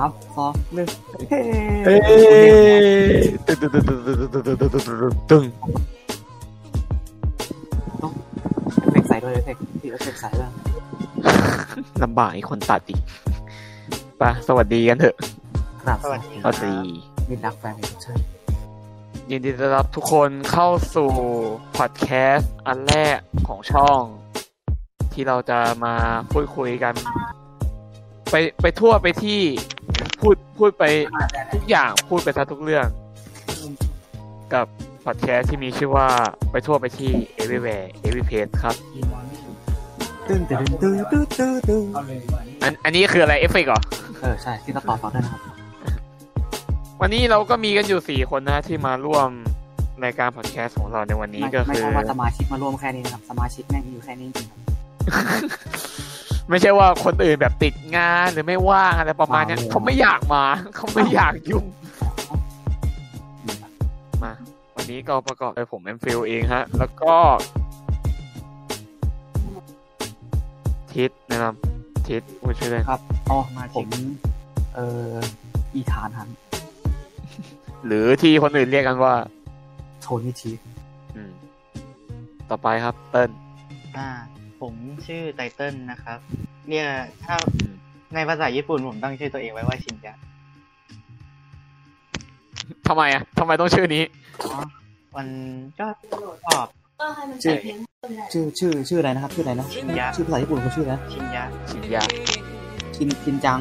ามสองหนึ่งเฮ้ตึ้งตึ้งตึ้งตึ้งตึ้งตึ้งตึ้งตึ้งตึ้งตึ้งเอฟเฟกต์ใส่ด้วยเอฟเฟกต์ติดเอฟเฟกต์ใส่ด้วยลำบากไอ้คนตัดอีกปะสวัสดีกันเถอะครับสวัสดีสวัสดีมิดดักแฟนมิใช่ยินดีต้อนรับทุกคนเข้าสู่พอดแคสต์อันแรกของช่อง ที่เราจะมาพูดคุยกัน ไปไปทั่วไปที่ พูดพูดไปทุกอย่างพูดไปซะทุกเรื่อง กับพอดแคสต์ที่มีชื่อว่าไปทั่วไปที่ everywhere every place ครับตึ้งตึ้งตึ้งตึ้งตึ้งตึ้งอันอันนี้คืออะไรเอฟเฟกต์เหรอ เออ ใช่ที่ตัดต่อต่อด้วยนะครับ วันนี้เราก็มีกันอยู่สี่คนนะที่มาร่วมรายการพอดแคสต์ของเราในวันนี้ไม่ก็ไม่คือใช่ว่าสมาชิกมาร่วมแค่นี้นะครับ สมาชิกแม่งมีอยู่แค่นี้จริงๆครับ ไม่ใช่ว่าคนอื่นแบบติดงานหรือไม่ว่างอะไรประมาณเนี้ยอ๋อเขาไม่อยากมาเขาไม่อยากยุ่ง มา วันนี้ก็ประกอบโดยผมแอมฟิลเองฮะ แล้วก็ ทิศนะครับ ทิศผู้ช่วยเลยครับอ๋อผมเอ่ออีธานฮันหรือที่คนอื่นเรียกกันว่า โทนี่ชีฟอืมต่อไปครับ เติ้ลอ่า ผมชื่อไตเติ้ลนะครับเรียกถ้าอืมในภาษาญี่ปุ่นผมตั้งชื่อตัวเองไว้ว่าชินยะทำไมอะทำไมต้องชื่อนี้อ๋อมันก็ชอบชื่อชื่อชื่อชื่ออะไรนะครับ ชื่ออะไรนะชินยะชื่อภาษาญี่ปุ่นเขาชื่ออะไรนะชินยะชินยะชินชินจัง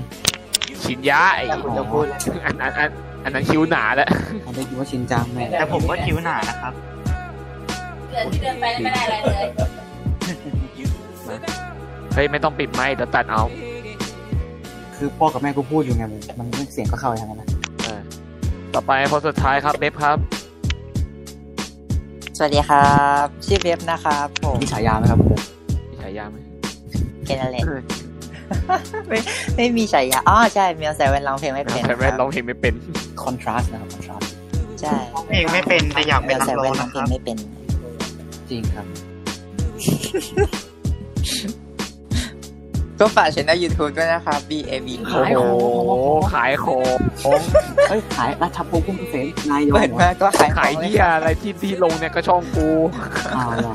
ชินยะไอ้แต่ผมจะพูดเลยอันอันอันอันนั้นคิ้วหนาแล้วเขาได้ยินว่าชินจังแม่แต่ผมก็คิ้วหนานะครับเดินที่เดินไปไม่ได้อะไรเลย เฮ้ยไม่ต้องปิดไมค์เดี๋ยวตัดเอา คือพ่อกับแม่กูพูดอยู่ไงมันมันเสียงก็เข้าไปทางนั้นนะเออต่อไปคนสุดท้ายครับเบฟครับ สวัสดีครับ ชื่อเว็บนะครับ ผมมีฉายาไหมครับผมมีฉายาไหมเกนเลตไม่ไม่มีฉายาอ๋อใช่เมียวใส่แว่นร้องเพลงไม่เป็นแต่แม่ร้องเพลงไม่เป็น คอนทราสต์นะครับคอนทราสต์ใช่เพลงไม่เป็นแต่อยากเมีเป็นยวนัใส่กร้อแว่งนร้องนะเพคลรังบไม่เป็น จริงครับ ก็ฝากช่องยูทูบด้วยนะครับ B A B โอ้โหขายของเอ้ยขายราชพงศ์พุ่มเกษมนายยเปิดมาก็ขายขายของเลเหี้ยอะไรที่ที่ลงเนี่ยก็ช่องกูอ่าเหรอ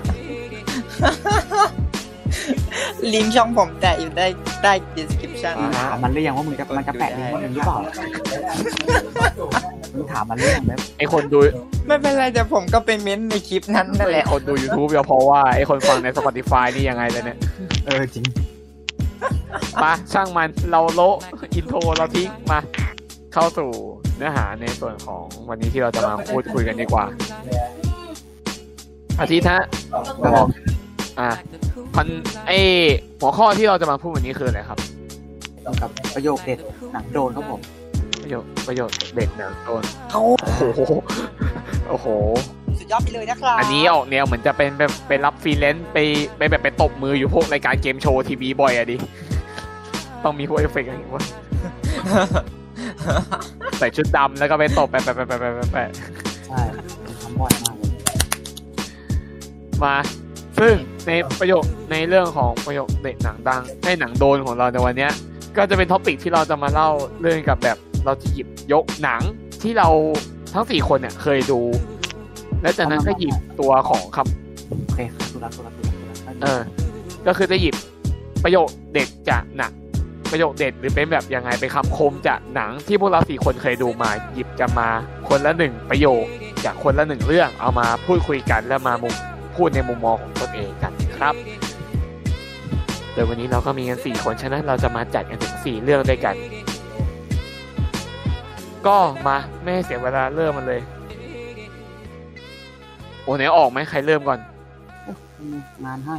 ลิงก์ช่องผมแตะอยู่ได้ใต้ description มึงถามมันหรือยังว่ามึงจะมันจะแปะลิงก์มึงหรือเปล่ามึงถามมันหรือยังแบบไอคนดูไม่เป็นไรแต่ผมก็เป็นเม้นต์ในคลิปนั้นนั่นแหไอละคนดู YouTube ก็เพราะว่าไอคนฟังใน Spotify นี่ยังไงเลยเนี่ยเออจริงปะช่างมันเราโละอินโทรเราทิ้งมา เข้าสู่เนื้อหาในส่วนของวันนี้ที่เราจะมาพูดคุยกันดีกว่าอาทิตย์ฮะบอกอะ พันไอหัวข้อที่เราจะมาพูดวันนี้คืออะไรครับเกี่ยวกับประโยคเด็ดหนังโดนครับผม ประโยชน์ประโยชน์เด็กหนังโดนเขาโอ้โหโอ้โห สุดยอดไปเลยนะครับ อันนี้ออกแนวเหมือนจะเป็นแบบไปรับฟรีแลนซ์ไปไปแบบไปตบมืออยู่พวกรายการเกมโชว์ทีวีบ่อยอะดิ ต้องมีพวกเอฟเฟกต์อะไรอย่างเงี้ยวะใส่ชุดดำแล้วก็ไปตบแปะแปะแปะแปะแปะแปะแปะใช่ผมทำบ่อยมากเลยมา ซึ่งในประโยคในเรื่องของประโยคเด็ดหนังดังให้หนังโดนของเราในวันเนี้ยก็จะเป็น topic ที่เราจะมาเล่าเรื่องกับแบบเราจะหยิบยกหนังที่เราทั้งสี่คนเนี่ยเคยดู และจากนั้นก็หยิบตัวของคำโอเคครับตุลาตุลาตุลาตุลาเออ ก็คือจะหยิบประโยคเด็ดจากหนังประโยคเด็ดหรือเป็นแบบยังไงเป็นคำคมจากหนังที่พวกเราสี่คนเคยดูมา หยิบกันมาคนละหนึ่งประโยคจากคนละหนึ่งเรื่องเอามาพูดคุยกันแล้วมามุม พูดในมุมมองของตนเองกันครับ โดยวันนี้เราก็มีกันสี่คนฉะนั้นเราจะมาจัดกันถึงสี่เรื่องด้วยกัน ก็มาไม่ให้เสียเวลาเริ่มมันเลย โอ้ไหนออกไหมใครเริ่มก่อนอืมงานให้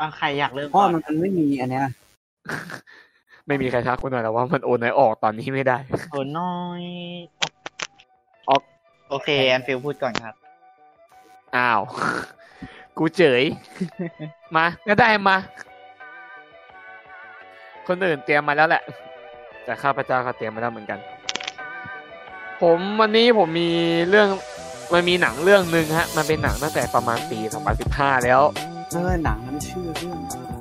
อะใครอยากเริ่มเพราะก่อนมันมันไม่มีอันเนี้ยไม่มีใครทักคุณหน่อยแต่ว่ามันโอนไหนออกตอนนี้ไม่ได้โอ้น้อยออกโอเคแอนฟิลพูดก่อนครับ อ้าว กูเจยมาก็ได้มา คนอื่นเตรียมมาแล้วแหละ แต่ข้าพเจ้าก็เตรียมมาแล้วเหมือนกัน ผมวันนี้ผมมีเรื่องมันมีหนังเรื่องหนึ่งฮะ มันเป็นหนังตั้งแต่ประมาณปี2015แล้ว เออหนังมันชื่อเรื่องอะไรนะ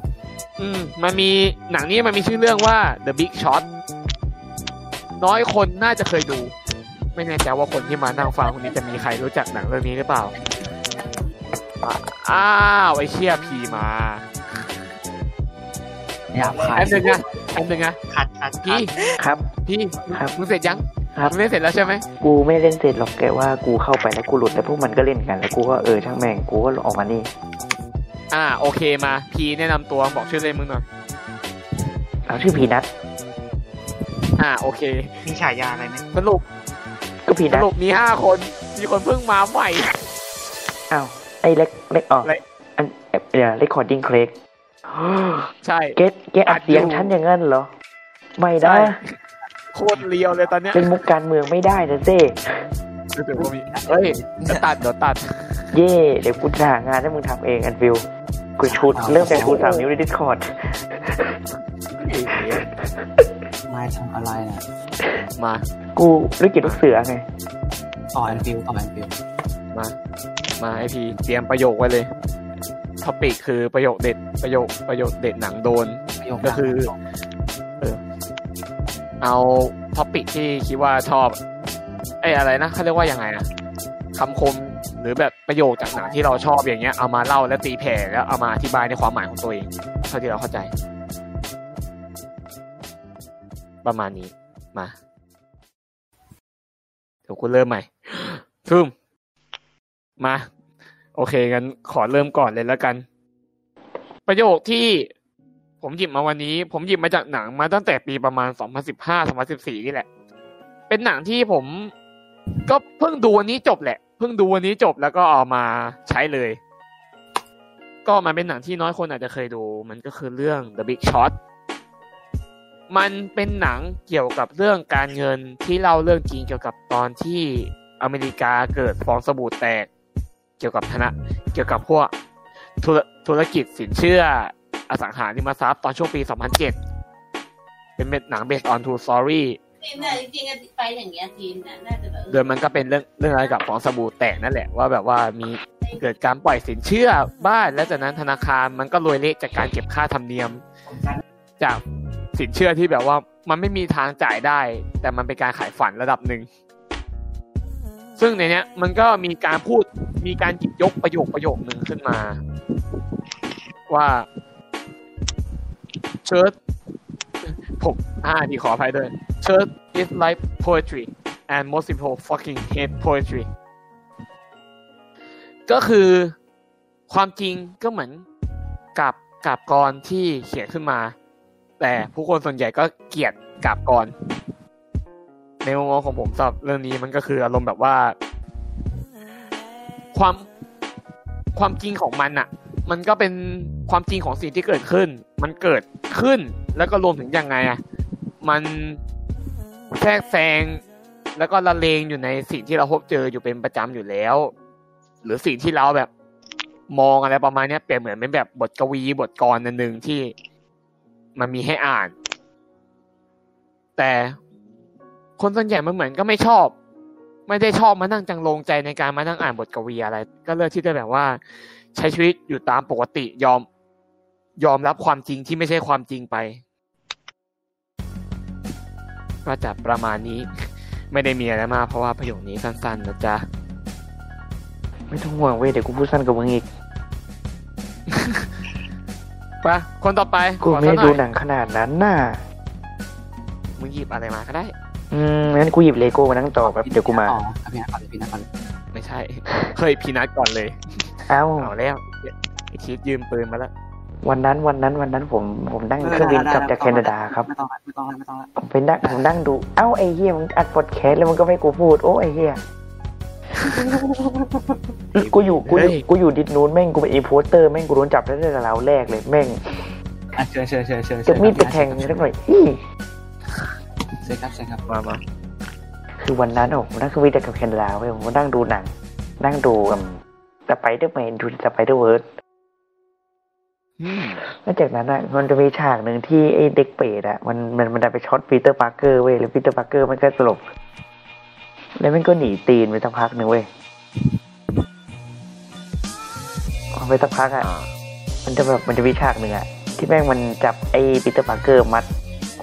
อืมมันมีหนังนี้มันมีชื่อเรื่องว่า The Big Shot น้อยคนน่าจะเคยดู ไม่แน่ใจว่าคนที่มานั่งฟังคนนี้จะมีใครรู้จักหนังเรื่องนี้หรือเปล่า อ้าวไอเชี่ยพีมาหยาบคายแป๊บนึงนะแป๊บนึงนะคัดคัดคัพี่ดครับ พี่ครับมึงเสร็จยังครับมึงเล่นเสร็จแล้วใช่ไหมกูไม่เล่นเสร็จหรอกแกว่ากูเข้าไปแล้วกูหลุดแล้วพวกมันก็เล่นกันแล้วกูก็เออช่างแม่งกูก็ออกมานี่ อ่าโอเคมาพีแนะนำตัวบอกชื่อเล่นมึงหน่อยเอาชื่อพีนัทอ่าโอเค มีฉายาอะไรไหมสรุปก็พีสนัทรุปมีห้าคนมีคนเพิ่งมาใหม่อ้าว ไอ้เล็กเล็กออกเล็กอันเดี๋ยวเรคคอร์ดิ้งเคลกใช่เกตเกตอัดเสียงอัดอยู่ฉันอย่างนั้นเหรอ ไม่ใช่ได้โคตรเลียวเลยตอนเนี้ยเป็นมุกการเมืองไม่ได้นะเจ้รู้สึกว่ามีเฮ้ยเดี๋ยวตัดเดี๋ยวตัด เย่เดี๋ยวกูจะหางานให้มึงทำเองอันฟิวกูชูดเริ่มจากชูสามนิ้วในดิสคอร์ดไม่ทำอะไรนะมา กูรู้เกียรติลูกเสือไงต่อแอนฟิลต่อแอนฟิลมา มาไอพีเตรียมประโยคไว้เลยท็อปิกคือประโยคเด็ดประโยคประโยคเด็ดหนังโดนประโยคก็คือเอาท็อปิกที่คิดว่าชอบไอ้ยอะไรนะเขาเรียกว่ายังไงนะคำคมหรือแบบประโยคจากหนังที่เราชอบอย่างเงี้ยเอามาเล่าและตีแผ่แล้วเอามาอธิบายในความหมายของตัวเองเท่าที่เราเข้าใจ ประมาณนี้มาเดี๋ยวกูเริ่มใหม่ทึม มา โอเคงั้นขอเริ่มก่อนเลยแล้วกัน ประโยคที่ผมหยิบมาวันนี้ ผมหยิบมาจากหนังมาตั้งแต่ปีประมาณ 2015 2014 นี่แหละ เป็นหนังที่ผมก็เพิ่งดูวันนี้จบแหละ เพิ่งดูวันนี้จบแล้วก็เอามาใช้เลย ก็มันเป็นหนังที่น้อยคนอาจจะเคยดู มันก็คือเรื่อง The Big Short มันเป็นหนังเกี่ยวกับเรื่องการเงินที่เล่าเรื่องจริงเกี่ยวกับตอนที่อเมริกาเกิดฟองสบู่แตก เกี่ยวกับธนะเกี่ยวกับพวกธุรธุรกิจสินเชื่ออสังหาริมทรัพย์ตอนช่วงปี 2007 เป็นหนัง based on true story เนี่ยจริงๆไปอย่างเงี้ยทีมเนี่ยน่าจะแบบโดยมันก็เป็นเรื่องเรื่องอะไรกับฟองสบู่แตกนั่นแหละว่าแบบว่ามีเกิดการปล่อยสินเชื่อบ้านและจากนั้นธนาคารมันก็รวยเละจากการเก็บค่าธรรมเนียม จากสินเชื่อที่แบบว่ามันไม่มีทางจ่ายได้ แต่มันเป็นการขายฝันระดับหนึ่ง ซึ่งในเนี้ยมันก็มีการพูดมีการหยิบยกประโยคประโยคหนึ่งขึ้นมา ว่าเชิร์ตผมอ่าดีขออภัยด้วย Church is like poetry and most people fucking hate poetry ก็คือความจริงก็เหมือนกับกับกรที่เขียนขึ้นมา แต่ผู้คนส่วนใหญ่ก็เกลียดกับกร ในมุมมองของผมสำหรับเรื่องนี้มันก็คืออารมณ์แบบว่า ความความจริงของมันอะมันก็เป็นความจริงของสิ่งที่เกิดขึ้น มันเกิดขึ้นแล้วก็รวมถึงยังไงอะมันแทรกแซงแล้วก็ละเลงอยู่ในสิ่งที่เราพบเจออยู่เป็นประจำอยู่แล้ว หรือสิ่งที่เราแบบมองอะไรประมาณเนี้ยเปรียบเหมือนเป็นแบบบทกวีบทกรนหนึ่งที่มันมีให้อ่าน แต่ คนส่วนใหญ่มันเหมือนก็ไม่ชอบ ไม่ได้ชอบมานั่งจังลงใจในการมานั่งอ่านบทกวีอะไร ก็เลือกที่จะแบบว่า ใช้ชีวิตอยู่ตามปกติยอม ยอมรับความจริงที่ไม่ใช่ความจริงไป ก็จะประมาณนี้ ไม่ได้มีอะไรมากเพราะว่าประโยคนี้สั้นๆนะจ๊ะไม่ต้องห่วงเว้ยเดี๋ยวกูพูดสั้นกับมึงอีกไปะคนต่อไปกูขอไม่สัได้หน่ดูอยหนังขนาดนั้นน่ะมึงหยิบอะไรมาก็ได้ อืมงั้นกูหยิบเลโก้มานั่งต่อแบบเดี๋ยวกูมาอ๋อเอาพี่นัทก่อนเลยพี่นัทก่อนเลยไม่ใช่เคยพีนัทก่อนเลยเอ้าเอาแล้วไอคิดยืมปืนมาแล้ววันนั้นวันนั้นวันนั้นผมผมนั่งเครื่องบินกลับจากแคนาดาครับไม่ต้องละไม่ต้องละไม่ต้องละผมไปนั่งผมนั่งดูเอ้าไอ้เฮียมึงอัดพอดแคสต์แล้วมึงก็ไม่ให้กูพูดโอ้ไอ้เฮียกูอยู่กูอยู่กูอยู่ดิดนู้นแม่งกูเป็น impostor แม่งกูโดนจับได้ในเราแรกเลยแม่งอะเชิญเชิญเชิญเชิญจะมีดไปแทงนิดหน่อย อี้เชิญครับเชิญครับมามาคือวันนั้นผมนั่งเครื่องบินจากแคนาดาเว้ยผมก็นั่งดูหนัง นั่งดูกับสไปเดอร์แมนดู Spider-Verse อืมแล้วจากนั้นอะมันจะมีฉากหนึ่งที่ไอ้เด็กเปรตอะมันมันมันได้ไปช็อต Peter Parker เว้ยแล้ว Peter Parker มันก็สลบแล้วมันก็หนีตีนไปสักพักหนึ่งเว้ยพอไปสักพักอะอ่ามันจะแบบมันจะมีฉากหนึ่งอะที่แม่งมันจับไอ้ Peter Parker มัด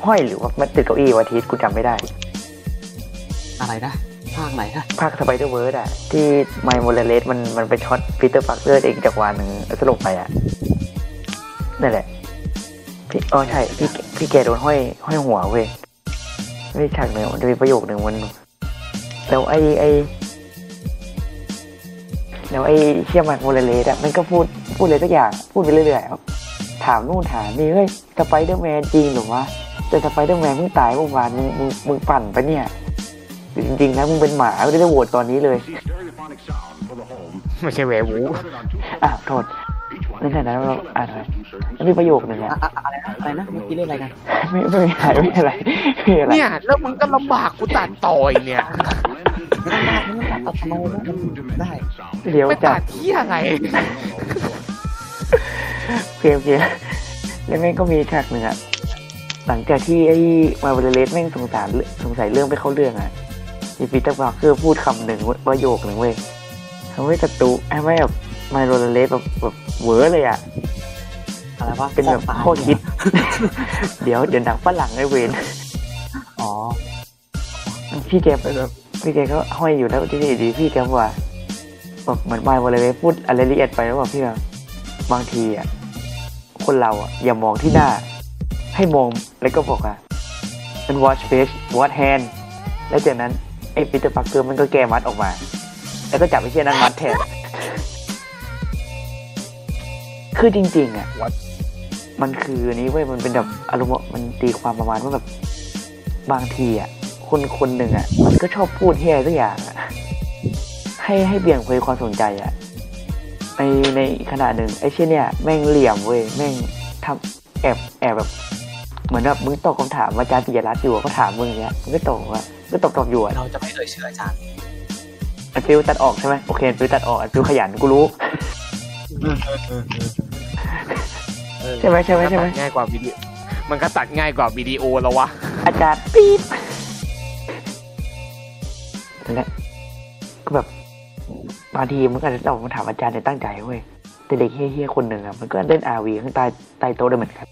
ห้อยหรือว่ามัดติดเก้าอี้วันอาทิตย์กูจำไม่ได้ อะไรนะ ภาคไหนนะภาค Spider-Verse อะที่ Miles Morales มันมันไปช็อต Peter Parker เองจากรวานหนึ่งแล้วสลบไปอะนั่นแหละพี่อ๋อใช่พี่พี่แกโดนห้อยห้อยหัวเว้ยไม่ฉากหนึ่งมันจะมีประโยคหนึ่งมัน แล้วไอ้ไอ้แล้วไอ้เชี่ยมัน Morales อะมันก็พูดพูดเลยทุกอย่างพูดไปเรื่อยๆครับถามนู่นถามนี่เฮ้ยสไปเดอร์แมนจริงเหรือวะ แต่สไปเดอร์แมนเพิ่งตายเมื่อวานมึงมึงมึงปั่นปะเนี่ย จริงๆนะมึงเป็นหมาไม่ได้โหวตตอนนี้เลย ไม่ใช่ werewolf อะโทษในฐานะเราอ่านอะไรแล้วมีประโยคหนึ่งอะอะอะอะไรนะอะไรนะเมื่อกี้เล่นอะไรกันไม่ไม่มีอะไรไม่มีอะไรไม่มีอะไรเนี่ยแล้วมึงก็ลำบากกูตัดต่อยเนี่ยไม่ต้องตัดไม่ต้องตัดอัตโนมัติได้เดี๋ยวไม่จัตัดดที่อะไรเกมเกมแล้วแม่งก็มีฉากหนึ่งอะ หลังจากที่ไอ้มาเวลเลสแม่งสงสารสงสัยเรื่องไปเข้าเรื่องอะมีปีเตอร์ปาร์เกอร์พูดคำหนึ่งประโยคหนึ่งเว้ยทำให้ศัตรูไอ้ไม่แบบมาเวลเลสแบบแบบเหวอเลยอะอะไรวะเป็นแบบตายข้อคิด เดี๋ยวเดี๋ยวหนังฝรั่งไอ้เวนอ๋อ พี่แกไปแบบพี่แกก็ห้อยอยู่แล้วที่นี่ดีพี่แกบอกว่าแบบเหมือนมาวันเลยพูดอะไรละเอียดไปแล้วบอกพี่ว่าบางทีอะคนเราอะอย่ามองที่หน้า ให้มองแล้วก็บอกว่ามัน watch face watch hand แล้วจากนั้นไอ้ปีเตอร์ปักเกอร์มันก็แกมัดออกมา แล้วก็จับไอ้เชี่ยนั้นมัดแทน คือจริง ๆ อะ มันคืออันนี้เว้ยมันเป็นแบบอารมณ์ว่ามันตีความประมาณว่าแบบบางทีอะ คนคนหนึ่งอะ มันก็ชอบพูดเฮียอะไรสักอย่างอะ ให้ให้เบี่ยงเบนความสนใจอะในในขณะหนึ่งไอ้เช่นเนี่ยแม่งเหลี่ยมเว้ยแม่งทำแอบแอบแบบ เหมือนแบบมึงตอบคำถามอาจารย์ปิยรัตน์อยู่อะเขาถามมึงอย่างเงี้ยมึงก็ตอบว่าก็ตอบตอบอยู่อะเราจะไม่เอ่ยชื่ออาจารย์ไอ้ฟิวตัดออกใช่ไหมโอเคฟิวตัดออกไอ้ฟิวขยันกูรู้ใช่ไหมใช่ไหมใช่ไหมนก็ตัดง่ายกว่าวิดีโอมันก็ตัดง่ายกว่าวิดีโอแล้ววะอาจารย์ปี๊บนั่นแหละก็แบบบางทีมันก็อาจจะตอบคำถามอาจารย์ในตั้งใจเว้ยแต่เด็กเฮี้ยๆคนหนึ่งอะมันก็เล่นอาวีข้างใต้ใต้โต๊ะได้เหมือนกัน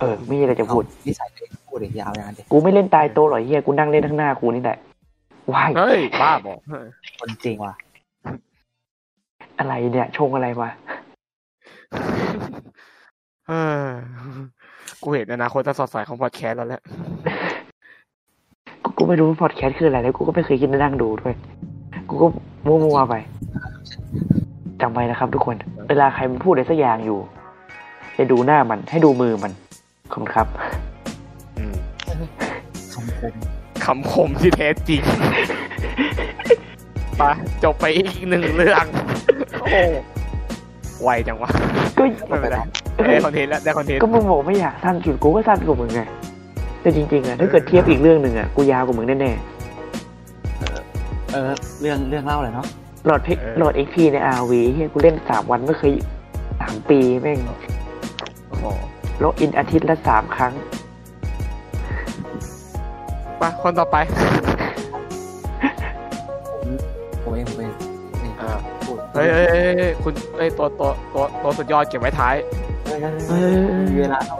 เออ ไม่มีอะไรจะพูดนิสัยตัวเองพูดเลยยาวอย่างนั้นเด็กกูไม่เล่นใต้โต๊ะหรอกเฮียกูนั่งเล่นข้างหน้ากูนี่แหละว้ายเฮ้ยบ้าบอกคนจริงว่ะ อะไรเนี่ย ชงอะไรมาเออกูเห็นอนาคตจะสดใสของพอดแคสต์แล้วแหละกูก็ไม่รู้ว่าพอดแคสต์คืออะไรแล้วกูก็ไม่เคยคิดจะนั่งดูด้วย กูก็มั่วๆไปจำไว้นะครับทุกคน เวลาใครมันพูดอะไรสักอย่างอยู่ให้ดูหน้ามันให้ดูมือมัน ขอบคุณครับอืมคำคมคำคมที่แท้จริงไปจบไปอีกหนึ่งเรื่อง โอ้ไวจังวะ ก็ไม่เป็นไรได้คอนเทนต์แล้วได้คอนเทนต์ ก็มึงบอกไม่อยากสั้นสุดกูก็สั้นกว่ามึงไง แต่จริงๆอะถ้าเกิดเทียบอีกเรื่องหนึ่งอะกูยาวกว่ามึงแน่เออ เรื่องเรื่องเล่าเลยเนาะๆหลอดเพหลอดเอ็กพีในอาวีเฮียกูเล่นสามวันไม่เคยสามปีแม่งโอ้ โหโลกอินอาทิตย์ละสามครั้งไปคนต่อไป ผมเองผมเองผมเองอ่าพูดเฮ้ยเฮ้ยเฮ้ยเฮ้ยคุณเฮ้ยตัวตัวตัวตัวสุดยอดเก็บไว้ท้าย เฮ้ยเฮ้ยเอเฮ้ยอมีเวลาเนาะ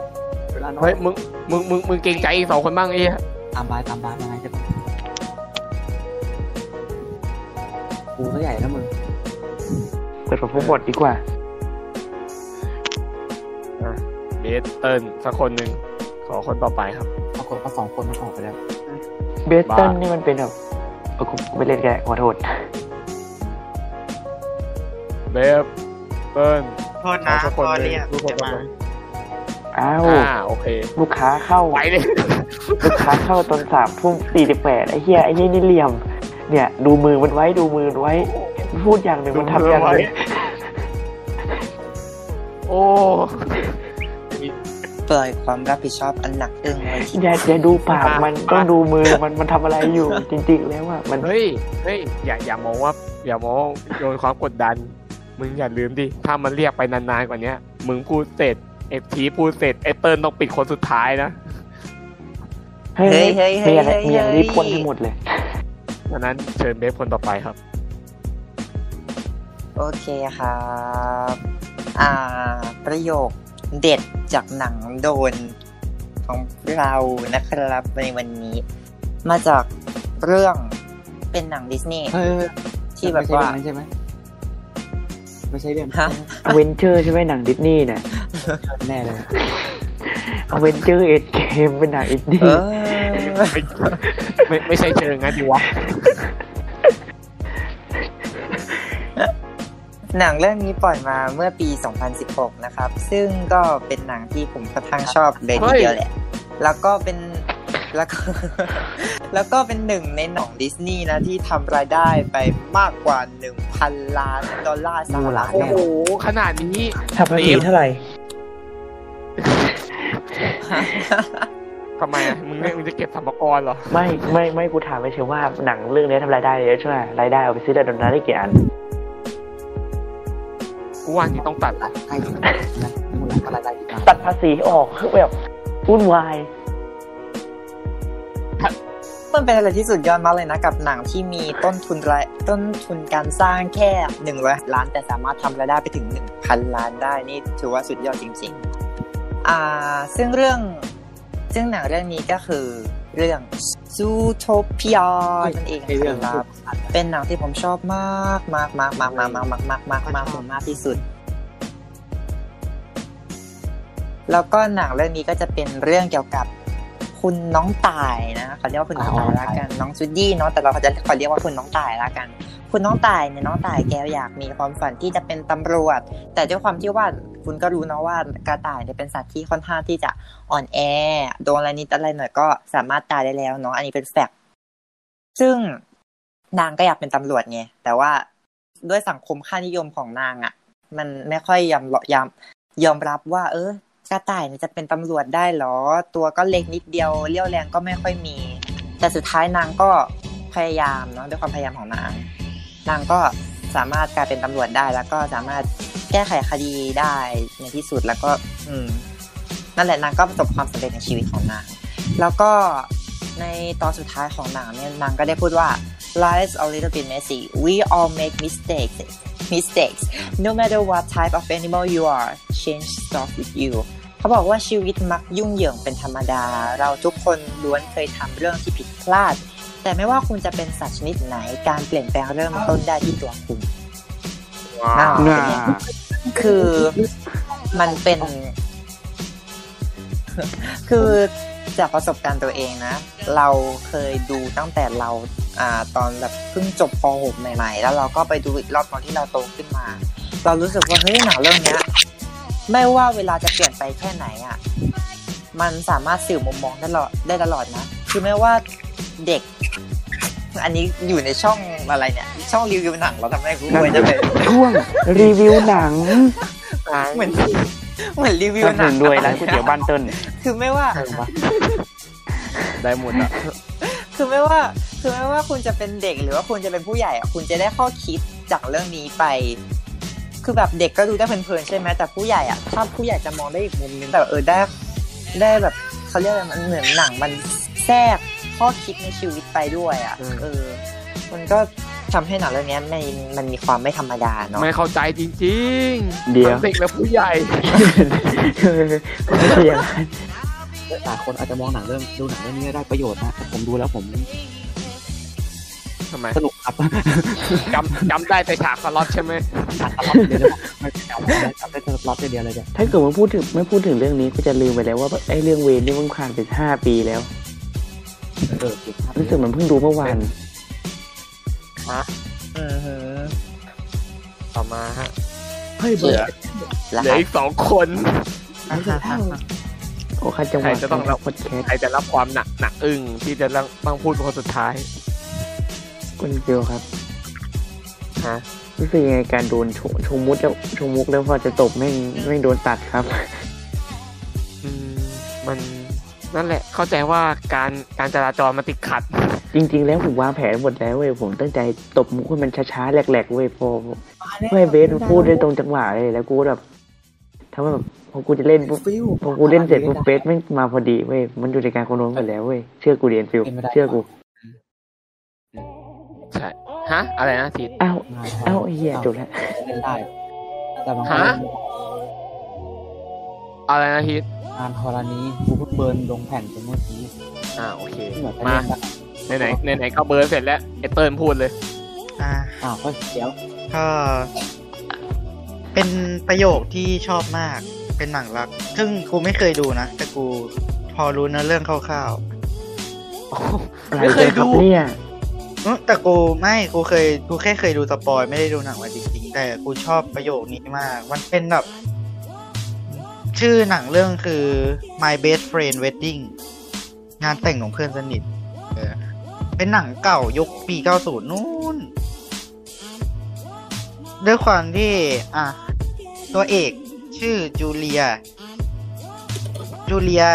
เวลาเนาะเฮ้ยมึงมึงมึงมึงเกรงใจอีกสองคนบ้างไอ้เหี้ยตามบายตามบายยังไงจะกูก็ใหญ่นะมึง เปิดผมบทดีกว่า สเติ้ลสักคนหนึ่งขอคนต่อไปครับปรากฏว่าสองคนมันออกไปแล้ว เบสตันบ้านี่มันเป็นแบบเออกูกูไม่เล่นแกขอโทษเบฟเติ้ลโทษขอนะสักคนพอหนึ่เรีงยกทุกคนจะต่อมาไปอ้าวอ่าโอเค ลูกค้าเข้าไปเลยลูกค้าเข้าตอนสามทุ่มสี่สิบแปดไอ้เหี้ยไอ้นี่นี่เหลี่ยม เนี่ย ดูมือมันไว้ดูมือมันไว้ พูดอย่างหนึ่งมันทำอย่างหนึ่งโอ้ ปล่อยความรับผิดชอบอันหนักอึ้งไว้ที่อย่าอย่าดูปากมันต้องดูมือมันมันทำอะไรอยู่จริงๆแล้วอะมันเฮ้ยเฮ้ยอย่าอย่ามองว่า อย่ามองโยนความกดดัน มึงอย่าลืมดิถ้ามันเรียกไปนานๆกว่าเนี้ยมึงพูดเสร็จเอฟทีพูดเสร็จไอเติ้ลต้องปิดคนสุดท้ายนะเฮ้ยเฮ้ยเฮ้ยมีเฮ้ยอะไรเฮ้ยมีอะไรรีบพ่นให้หมดเลยดังนั้นเชิญเบฟคนต่อไปครับ โอเคครับ อ่า ประโยค เด็ดจากหนังโดนของเรานะครับในวันนี้ มาจากเรื่องเป็นหนังดิสนีย์เฮ้ยที่แบบไม่ใช่ว่าเรื่องนั้นใช่ไหมไม่ใช่เรื่องฮะอเวนเจอร์ใช่ไหมหนังดิสนีย์เนี่ยแน่เลยอเวนเจอร์ Endgame เป็นหนังดิสนีเออไม่ไม่ใช่เชิงงั้นดิวะ หนังเรื่องนี้ปล่อยมาเมื่อปี 2016 นะครับ ซึ่งก็เป็นหนังที่ผมค่อนข้างชอบเลยทีเดียวแหละ แล้วก็เป็นแล้วก็แล้วก็เป็นหนึ่งในหนังดิสนีย์นะที่ทำรายได้ไปมากกว่า 1,000 ล้านดอลลาร์สหรัฐโอ้โห ขนาดนี้ทำภาษีเท่าไหร่ทำไมอะมึงไม่มึงจะเก็บสัมภาระเหรอ ไม่ไม่ไม่กูถามไม่เชื่อว่าหนังเรื่องนี้ทำรายได้เยอะใช่ไหมรายได้เอาไปซื้อดาดนาได้กี่อัน กูว่านี่ต้องตัดละใครนะมูลค่าอะไรได้ดีมากตัดภาษีออกคือแบบวุ่นวายมันเป็นอะไรที่สุดยอดมากเลยนะกับหนังที่มีต้นทุนรายต้นทุนการสร้างแค่หนึ่งร้อยล้าน แต่สามารถทำรายได้ไปถึงหนึ่งพันล้านได้นี่ถือว่าสุดยอดจริง ๆ อ่า ซึ่งเรื่องซึ่งหนังเรื่องนี้ก็คือ เรื่อง Zootopia นั่นเองไอ้เรื่องครับ เป็นหนังที่ผมชอบมากมากมากมากมากมากมากมากมากมากมากมากที่สุด แล้วก็หนังเรื่องนี้ก็จะเป็นเรื่องเกี่ยวกับ คุณน้องตายนะเขาเรียกว่าคุณน้องตายละกัน น้องจูดี้เนาะแต่เราเขาจะขอเรียกว่าคุณน้องตายละกัน คุณน้องตายเนี่ยน้องตายแกอยากมีความฝันที่จะเป็นตำรวจ แต่ด้วยความที่ว่าคุณก็รู้เนาะว่ากระต่ายเนี่ยเป็นสัตว์ที่ค่อนข้างที่จะอ่อนแอโดนอะไรนิดอะไรหน่อยก็สามารถตายได้แล้วเนาะอันนี้เป็นแฟกต์ซึ่งนางก็อยากเป็นตำรวจไงแต่ว่าด้วยสังคมค่านิยมของนางอะ่ะ มันไม่ค่อยยอมยอมยอมรับว่า เออ กระต่ายเนี่ยจะเป็นตำรวจได้เหรอ ตัวก็เล็กนิดเดียวเลี้ยวแรงก็ไม่ค่อยมี แต่สุดท้ายนางก็พยายามเนาะด้วยความพยายามของนาง นางก็สามารถกลายเป็นตำรวจได้ แล้วก็สามารถแก้ไขคดีได้ในที่สุดแล้วก็ อืม นั่นแหละนางก็ประสบความสำเร็จในชีวิตของนาง แล้วก็ในตอนสุดท้ายของหนังเนี่ยนางก็ได้พูดว่า life's a little bit messy we all make mistakes mistakes no matter what type of animal you are change starts with you เขาบอกว่าชีวิตมักยุ่งเหยิงเป็นธรรมดา เราทุกคนล้วนเคยทำเรื่องที่ผิดพลาด แต่ไม่ว่าคุณจะเป็นสัตว์ชนิดไหน การเปลี่ยนแปลงเริ่มต้นได้ที่ตัวคุณว้าอ้าววเป็นไงคือมันเป็น คือจากประสบการณ์ตัวเองนะ เราเคยดูตั้งแต่เราอ่าตอนแบบเพิ่งจบป .6 ใหม่ ๆ แล้วเราก็ไปดูอีกรอบตอนที่เราโตขึ้นมา เรารู้สึกว่าเฮ้ยหนังเรื่องเนี้ย ไม่ว่าเวลาจะเปลี่ยนไปแค่ไหนอะมันสามารถสื่อมุมมองได้ตลอดได้ตลอดนะ คือไม่ว่าเด็ก อันนี้อยู่ในช่องอะไรเนี่ย ช่องรีวิวหนังเราทำไมกูรวยจังเลยช่วงรีวิวหนังเหมือนเหมือนรีวิวสนับหสนันุงนด้วยร้านก๋วยเตี๋ยวบ้านเติ้ลคือไม่ว่า ได้หมดอะคือไม่ว่า คือไม่ว่าคุณจะเป็นเด็กหรือว่าคุณจะเป็นผู้ใหญ่อะคุณจะได้ข้อคิดจากเรื่องนี้ไป คือแบบเด็กก็ดูได้เพลินๆใช่ไหมแต่ผู้ใหญ่อะถ้าผู้ใหญ่จะมองได้อีกมุมนึงแต่เออได้ได้แบบเขาเรียกอะไรมันเหมือนหนังมันแทรกข้อคิดในชีวิตไปด้วยอะอืมเออ มันก็ทำให้หนังเรื่องนี้มันมันมีความไม่ธรรมดาเนาะไม่เข้าใจจริงๆเดี๋ยวทั้งเด็กและผู้ใหญ่ไม่ใช่อย่างนั้นหลายคนอาจจะมองหนังเรื่องดูหนังเรื่องนี้ได้ประโยชน์นะแต่ผมดูแล้วผม ทำไมสนุกครับจำจำได้แต่ฉากสล็อตใช่ไหมตัดตลอดเดียวเลยไม่จำได้จำได้ตลอดเดียวเลยเนี่ยถ้าเกิดว่าพูดถึงไม่พูดถึงเรื่องนี้ก็จะลืมไปแล้วว่าไอ้เรื่องเวรนี่มันผ่านไปห้าปีแล้วเออเก่งครับรู้สึกเหมันเพิ่งดูเมื่อวานอือหือต่อมาฮะเฮ้ยเหเบิลืร์อดแล้วเหลืออีกสองคนโอ้คันจังหวะใครจะต้องรับพอดแคสต์ใครจะรับความหนักหนักอึ้งที่จะต้องต้องพูดเป็นคนสุดท้าย คุณเกียวครับฮะรู้สึกยังไงการโดนโชชมุดแล้วชมุกแล้วพอจะตบไม่งไม่งโดนตัดครับ อืมมันนั่นแหละ เข้าใจว่าการการจราจรมันติดขัด จริง ๆ แล้วผมวางแผนหมดแล้วเว้ยผมตั้งใจตบมุกให้มันช้าๆแหลกๆเว้ยพอไม่เบสมันพูดได้ตรงจังหวะเลยแล้วกูก็แบบทำให้แบบพอกูจะเล่นปุ๊บฟิวพอกูเล่นเสร็จปุ๊บเบสไม่งมาพอดีเว้ยมันอยู่ในการคอนโทรลหมดแล้วเว้ยเชื่อกูเรียนฟิลเชื่อกู ใช่ ฮะ อะไรนะทีอ้าวอ้าวไอ้เหี้ยจบแล้วเล่นได้แต่บางคฮะนอะไรนะทีงานธรณีกูเพิ่งเบิร์นลงแผ่นไปเมื่อกี้อ่าโอเคที่แบบจะมาเล่นได้ไหนไหนไหนๆก็เบิร์นเสร็จแล้วไอเติ้ลพูดเลย อ่าอ้าวก็เดี๋ยวก็เป็นประโยคที่ชอบมาก เป็นหนังรัก ซึ่งกูไม่เคยดูนะ แต่กูพอรู้เนื้อเรื่องคร่าวอะไรไม่เคยกันครับดูเนี่ยๆอื้อ แต่กูไม่กูเคยกูแค่เคยดูสปอยไม่ได้ดูหนังมาจริงๆแต่กูชอบประโยคนี้มาก มันเป็นแบบ ชื่อหนังเรื่องคือ My Best Friend Wedding งานแต่งของเพื่อนสนิทเป็นหนังเก่ายุคปี 90 นู่น ด้วยความที่ อะ ตัวเอกชื่อจูเลีย จูเลีย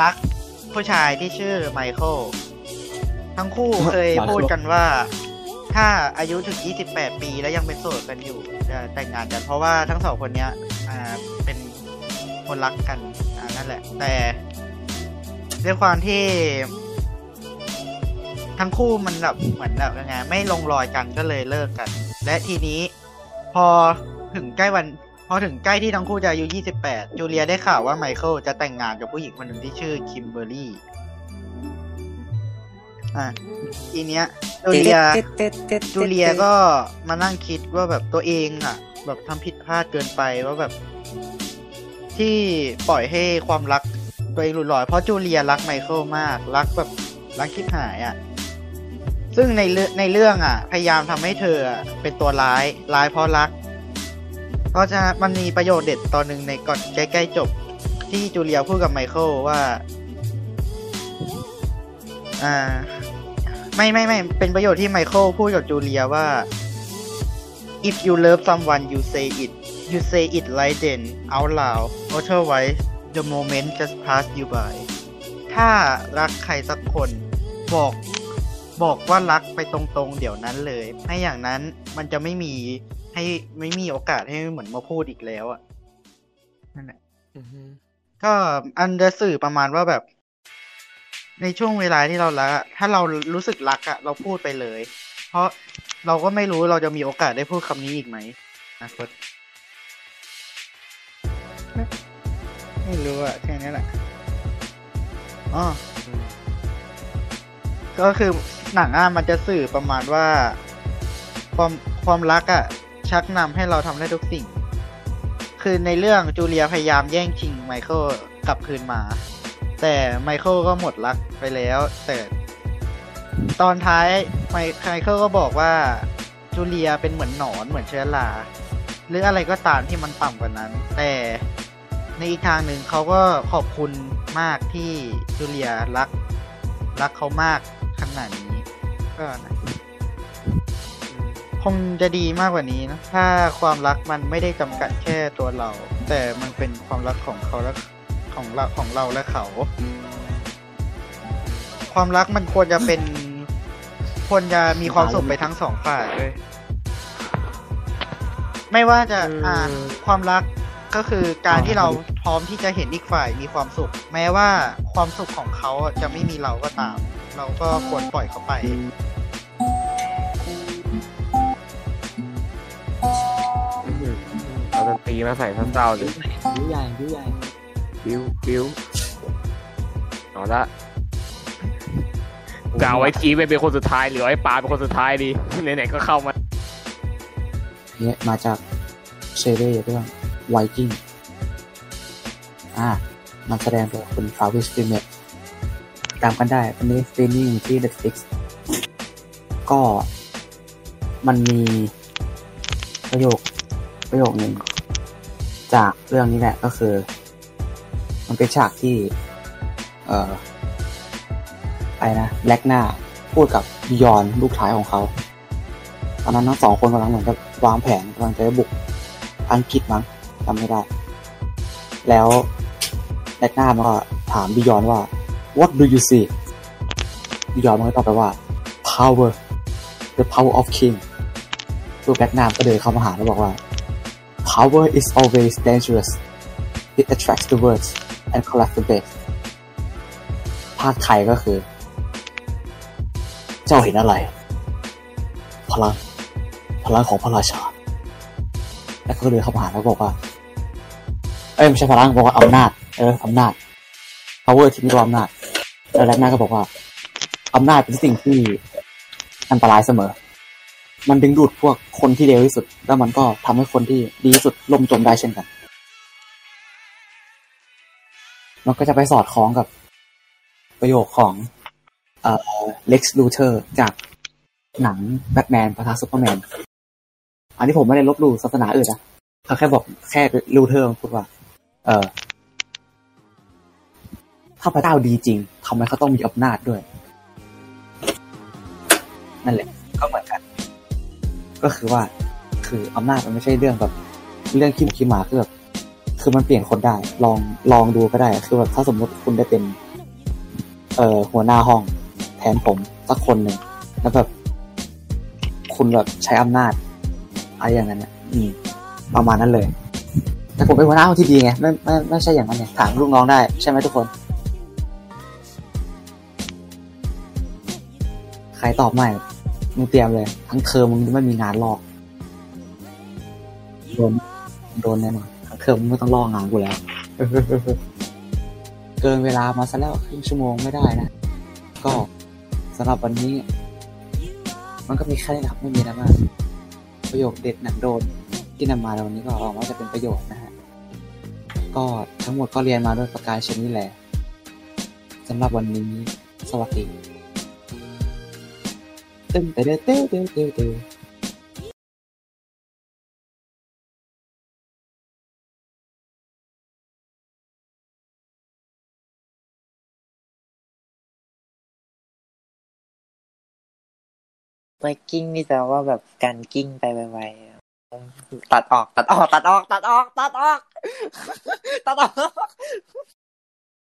รักผู้ชายที่ชื่อไมเคิล ทั้งคู่เคยพูดกันว่า ถ้าอายุถึง 28 ปีแล้วยังเป็นโสดกันอยู่จะแต่งงานกัน เพราะว่าทั้งสองคนเนี้ย อ่าเป็นคนรักกันอ่านั่นแหละ แต่ด้วยความที่ทั้งคู่มันแบบเหมือนแบบยังไงไม่ลงรอยกันก็เลยเลิกกัน และทีนี้พอถึงใกล้วันพอถึงใกล้ที่ทั้งคู่จะอายุ 28 จูเลียได้ข่าวว่าไมเคิลจะแต่งงานกับผู้หญิงคนหนึ่งที่ชื่อคิมเบอร์รี่ อะทีเนี้ยจูเลียจูเลียก็มานั่งคิดว่าแบบตัวเองอะ แบบทำผิดพลาดเกินไปว่าแบบ ที่ปล่อยให้ความรักตัวเองหลุดลอยเพราะจูเลียรักไมเคิลมาก รักแบบรักคิดหายอะซึ่งในเรื่องในเรื่องอะ พยายามทำให้เธออะเป็นตัวร้ายร้ายเพราะรัก เพราะจะมันมีประโยชน์เด็ดตอนหนึ่งในก่อนใกล้ๆจบ ที่จูเลียพูดกับไมเคิลว่า อ่า ไม่ไม่ไม่เป็นประโยชน์ที่ไมเคิลพูดกับจูเลียว่า if you love someone you say it you say it right then out loud otherwise the moment just pass you by ถ้ารักใครสักคนบอกบอกว่ารักไปตรงๆ เดี๋ยวนั้นเลยไม่อย่างนั้นมันจะไม่มีให้ไม่มีโอกาสให้เหมือนมาพูดอีกแล้วอะนั่นแหละก็อันจะสื่อประมาณว่าแบบ ในช่วงเวลาที่เรารักอะถ้าเรารู้สึกรักอะเราพูดไปเลย เพราะเราก็ไม่รู้เราจะมีโอกาสได้พูดคำนี้อีกไหมนาคตไม่รู้อะแค่นี้แหละอ๋อก็คือหนังอะมันจะสื่อประมาณว่า ความความรักอะชักนำให้เราทำได้ทุกสิ่ง คือในเรื่องจูเลียพยายามแย่งชิงไมเคิลกลับคืนมา แต่ไมเคิลก็หมดรักไปแล้ว แต่ตอนท้ายไมไมเคิลก็บอกว่าจูเลียเป็นเหมือนหนอนเหมือนเชื้อราหรืออะไรก็ตามที่มันต่ำกว่านั้น แต่ในอีกทางหนึ่งเขาก็ขอบคุณมากที่จูเลียรัก รักเขามากขนาดนี้ก็นะคงจะดีมากกว่านี้นะ ถ้าความรักมันไม่ได้จำกัดแค่ตัวเรา แต่มันเป็นความรักของเขาและ ของเราของเราและเขา ความรักมันควรจะเป็น ควรจะมีความสุขไปทั้งสองฝ่ายเลย ไม่ว่าจะอ่าความรักก็คือการที่เราพร้อมที่จะเห็นอีกฝ่ายมีความสุข แม้ว่าความสุขของเขาจะไม่มีเราก็ตาม เราก็ควรปล่อยเขาไปเอาดนตรีมาใส่เศร้าๆเลยยิ้วใหญ่ยิ้วใหญ่ บิวบิวเอาละกล่าวไว้ทีเป็นเป็นคนสุดท้ายหรือไอ้ปลาเป็นคนสุดท้ายดีไหนๆก็เข้ามาเนี่ยมาจากเชเร่เรื่อง Vikings อ่านำแสดงโดยคุณ Travis Fimmel ตามกันได้วันนี้สตรีมมิ่งที่ Netflix ก็มันมีประโยคประโยคหนึ่งจากเรื่องนี้แหละก็คือ มันเป็นฉากที่ เอ่ออะไรนะแล็กหน้าพูดกับยอนลูกชายของเขาตอนนั้นทั้งสองคนกำลังเหมือนกับวางแผนกำลังจะบุกอังกฤษมั้งจำไม่ได้ แล้วแล็กหน้ามันก็ถามบิยอนว่า what do you see บิยอนมันก็ตอบไปว่า power the power of king ลูกแบล็กหน้าก็เดินเข้ามาหาแล้วบอกว่า power is always dangerous it attracts the worst and collects the best ภาคไทยก็คือ เจ้าเห็นอะไร พลัง พลังของพระราชา แล้วก็เลยเข้ามาหาแล้วบอกว่า เอ้ยไม่ใช่พลังบอกว่าอำนาจ เอออำนาจ power ที่มีตัวอำนาจ แล้วแรกหน้าก็บอกว่าอำนาจเป็นสิ่งที่อันตรายเสมอ มันดึงดูดพวกคนที่เลวที่สุด แล้วมันก็ทำให้คนที่ดีที่สุดล่มจมได้เช่นกัน มันก็จะไปสอดคล้องกับประโยคของเอ่อ Lex Luthor จากหนังแบทแมน ปะทาซูเปอร์แมน อันนี้ผมไม่ได้ลบหลู่ศาสนาอื่นนะเขาแค่บอกแค่ Luthor พูดว่า เออถ้าพระเจ้าดีจริงทำไมเขาต้องมีอำนาจด้วย นั่นแหละ ก็เหมือนกัน ก็คือว่า คืออำนาจมันไม่ใช่เรื่องแบบ เรื่องคิมคิมหมาคือแบบ คือมันเปลี่ยนคนได้ ลองลองดูก็ได้ คือแบบถ้าสมมติคุณได้เป็น เอ่อหัวหน้าห้อง แทนผมสักคนหนึ่งแล้วแบบคุณแบบใช้อำนาจอะไรอย่างนั้นเนี่ยประมาณนั้นเลย แต่ผมเป็นหัวหน้าห้องที่ดีไงไม่ไม่ไม่ใช่อย่างนั้นไงถามลูกน้องได้ ใช่ไหมทุกคน ใครตอบไม่มึงเตรียมเลย ทั้งเทอมมึงไม่มีงานหลอกโดนโดนแน่นอน เทอมมึงไม่ต้องลอกงานกูแล้ว เกินเวลามาซะแล้วครึ่งชั่วโมงไม่ได้นะ ก็สำหรับวันนี้ มันก็มีแค่นี้นะครับไม่มีอะไรมากประโยคเด็ดหนังโดนที่นำมาในวันนี้ก็หวังว่าจะเป็นประโยชน์นะฮะ ก็ทั้งหมดก็เรียนมาด้วยประการเช่นนี้แหละสำหรับวันนี้ สวัสดี ตึ้งเต้เต้เต้เต้เต้ ไม่กิ้งนี่แปลว่าแบบการกิ้งไปไวๆตัดออก ตัดออก ตัดออก ตัดออก ตัดออก ตัดออก